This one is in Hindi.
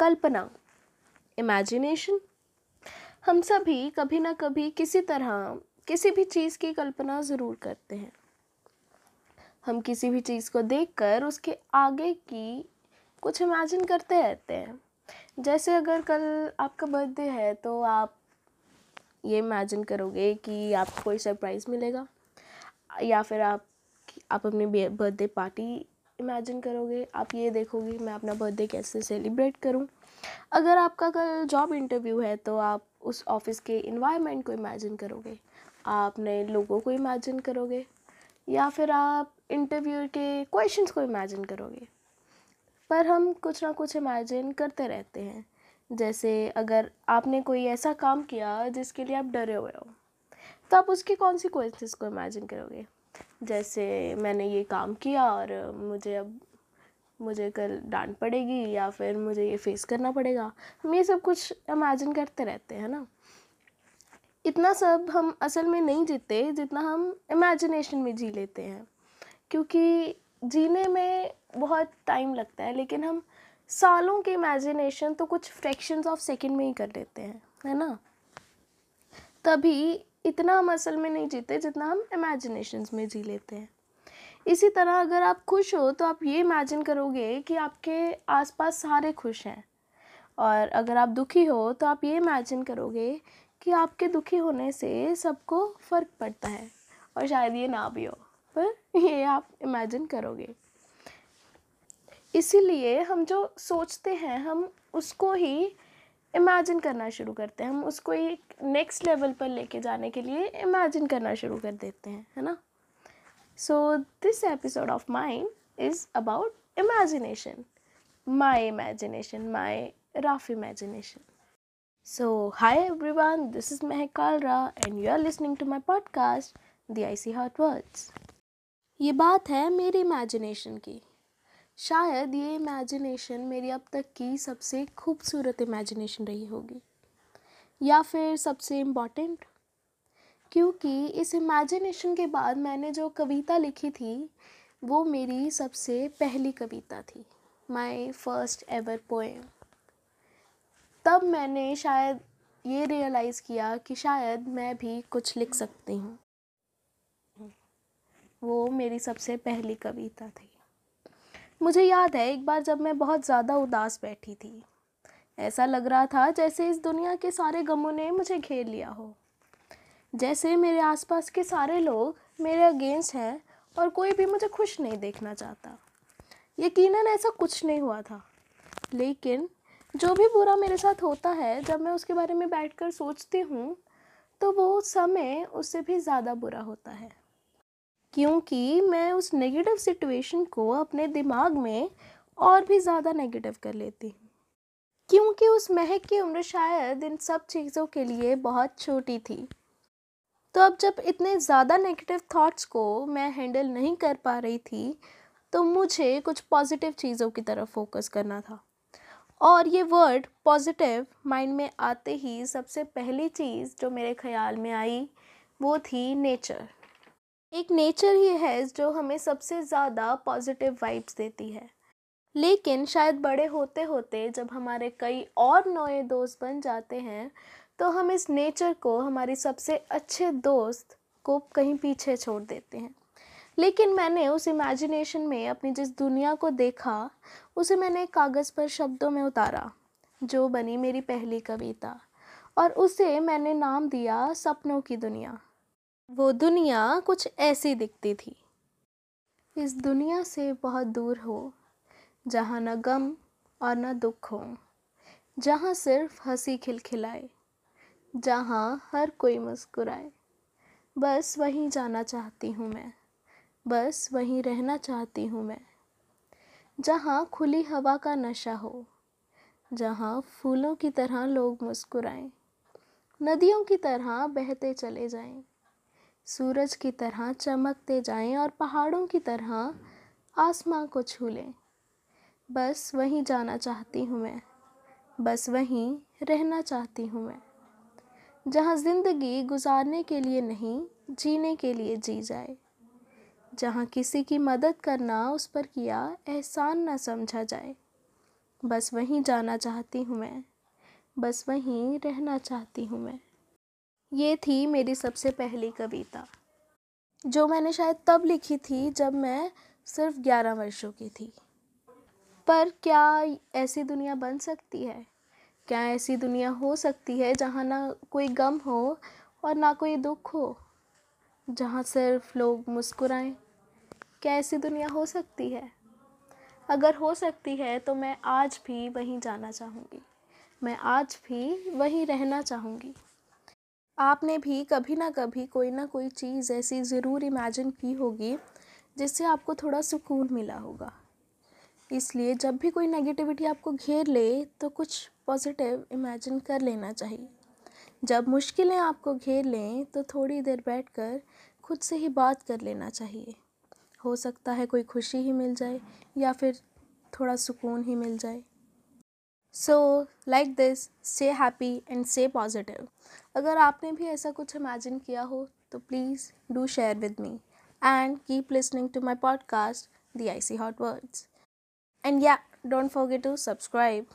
कल्पना इमेजिनेशन हम सभी कभी ना कभी किसी तरह, किसी भी चीज़ की कल्पना ज़रूर करते हैं। हम किसी भी चीज़ को देखकर उसके आगे की कुछ इमेजिन करते रहते हैं। जैसे अगर कल आपका बर्थडे है तो आप ये इमेजिन करोगे कि आपको कोई सरप्राइज़ मिलेगा। या फिर आप आप अपनी बर्थडे पार्टी इमेजिन करोगे, आप ये देखोगे, मैं अपना बर्थडे कैसे सेलिब्रेट करूँ। अगर आपका कल जॉब इंटरव्यू है तो आप उस ऑफ़िस के इन्वायरमेंट को इमेजिन करोगे। आप नए लोगों को इमेजिन करोगे, या फिर आप इंटरव्यू के क्वेश्चंस को इमेजिन करोगे। पर हम कुछ ना कुछ इमेजिन करते रहते हैं। जैसे अगर आपने कोई ऐसा काम किया, जिसके लिए आप डरे हुए हो तो आप उसकी कॉन्सिक्वेंसेस को इमेजिन करोगे। जैसे मैंने ये काम किया और मुझे अब, मुझे कल डांट पड़ेगी या फिर मुझे ये फेस करना पड़ेगा। हम ये सब कुछ इमेजिन करते रहते हैं ना? इतना सब हम असल में नहीं जीते जितना हम इमेजिनेशन में जी लेते हैं। क्योंकि जीने में बहुत टाइम लगता है, लेकिन हम सालों के इमेजिनेशन तो कुछ फ्रैक्शंस ऑफ़ सेकंड में ही कर लेते हैं, है ना? तभी इतना हम असल में नहीं जीते जितना हम इमेजिनेशंस में जी लेते हैं। इसी तरह अगर आप खुश हो तो आप ये इमेजिन करोगे कि आपके आसपास सारे खुश हैं। और अगर आप दुखी हो तो आप ये इमेजिन करोगे कि आपके दुखी होने से सबको फ़र्क पड़ता है, और शायद ये ना भी हो, पर ये आप इमेजिन करोगे। इसीलिए हम जो सोचते हैं, हम उसको ही इमेजिन करना शुरू करते हैं। हम उसको एक नेक्स्ट लेवल पर लेके जाने के लिए इमेजिन करना शुरू कर देते हैं, है ना? So this episode of mind is about imagination my imagination my rough imagination so everyone this is Mahak Kalra and you are listening to my podcast the I C hot words ये बात है मेरी इमेजिनेशन की। शायद ये इमेजिनेशन मेरी अब तक की सबसे खूबसूरत इमेजिनेशन रही होगी। या फिर सबसे इंपॉर्टेंट क्योंकि इस इमेजिनेशन के बाद मैंने जो कविता लिखी थी, वो मेरी सबसे पहली कविता थी माय फ़र्स्ट एवर पोएम तब मैंने शायद ये रियलाइज़ किया कि शायद मैं भी कुछ लिख सकती हूँ। वो मेरी सबसे पहली कविता थी। मुझे याद है, एक बार जब मैं बहुत ज़्यादा उदास बैठी थी। ऐसा लग रहा था जैसे इस दुनिया के सारे गमों ने मुझे घेर लिया हो। जैसे मेरे आसपास के सारे लोग मेरे अगेंस्ट हैं और कोई भी मुझे खुश नहीं देखना चाहता। यकीनन ऐसा कुछ नहीं हुआ था। लेकिन जो भी बुरा मेरे साथ होता है, जब मैं उसके बारे में बैठकर सोचती हूँ तो वो समय उससे भी ज़्यादा बुरा होता है। क्योंकि मैं उस नेगेटिव सिचुएशन को अपने दिमाग में और भी ज़्यादा नेगेटिव कर लेती हूँ। क्योंकि उस महक की उम्र शायद इन सब चीज़ों के लिए बहुत छोटी थी। तो अब जब इतने ज़्यादा नेगेटिव थॉट्स को मैं हैंडल नहीं कर पा रही थी तो मुझे कुछ पॉजिटिव चीज़ों की तरफ़ फोकस करना था। और ये वर्ड पॉजिटिव माइंड में आते ही सबसे पहली चीज़ जो मेरे ख्याल में आई, वो थी नेचर एक नेचर ही है जो हमें सबसे ज़्यादा पॉजिटिव वाइब्स देती है। लेकिन शायद बड़े होते होते जब हमारे कई और नए दोस्त बन जाते हैं तो हम इस नेचर को, हमारी सबसे अच्छे दोस्त को कहीं पीछे छोड़ देते हैं। लेकिन मैंने उस इमेजिनेशन में अपनी जिस दुनिया को देखा, उसे मैंने कागज़ पर शब्दों में उतारा, जो बनी मेरी पहली कविता, और उसे मैंने नाम दिया सपनों की दुनिया। वो दुनिया कुछ ऐसी दिखती थी। इस दुनिया से बहुत दूर हो, जहाँ न गम और न दुख हो, जहाँ सिर्फ़ हँसी खिलखिलाए, जहाँ हर कोई मुस्कुराए। बस वहीं जाना चाहती हूँ मैं, बस वहीं रहना चाहती हूँ मैं, जहाँ खुली हवा का नशा हो, जहाँ फूलों की तरह लोग मुस्कुराएँ, नदियों की तरह बहते चले जाएँ सूरज की तरह चमकते जाएँ और पहाड़ों की तरह आसमां को छू लें। बस वहीं जाना चाहती हूँ मैं। बस वहीं रहना चाहती हूँ मैं। जहाँ ज़िंदगी गुजारने के लिए नहीं, जीने के लिए जी जाए। जहाँ किसी की मदद करना उस पर किया एहसान न समझा जाए। बस वहीं जाना चाहती हूँ मैं। बस वहीं रहना चाहती हूँ मैं। ये थी मेरी सबसे पहली कविता, जो मैंने शायद तब लिखी थी जब मैं सिर्फ़ ग्यारह वर्षों की थी। पर क्या ऐसी दुनिया बन सकती है? क्या ऐसी दुनिया हो सकती है जहाँ ना कोई गम हो और ना कोई दुख हो? जहाँ सिर्फ़ लोग मुस्कुराएँ। क्या ऐसी दुनिया हो सकती है? अगर हो सकती है तो मैं आज भी वहीं जाना चाहूँगी। मैं आज भी वहीं रहना चाहूँगी। आपने भी कभी ना कभी कोई ना कोई चीज़ ऐसी ज़रूर इमेजिन की होगी, जिससे आपको थोड़ा सुकून मिला होगा। इसलिए जब भी कोई नेगेटिविटी आपको घेर ले तो कुछ पॉजिटिव इमेजिन कर लेना चाहिए। जब मुश्किलें आपको घेर लें तो थोड़ी देर बैठकर खुद से ही बात कर लेना चाहिए। हो सकता है कोई खुशी ही मिल जाए, या फिर थोड़ा सुकून ही मिल जाए। So like this say happy and say positive अगर आपने भी ऐसा कुछ इमेजिन किया हो तो please do share with me and keep listening to my podcast the I C hot words and yeah don't forget to subscribe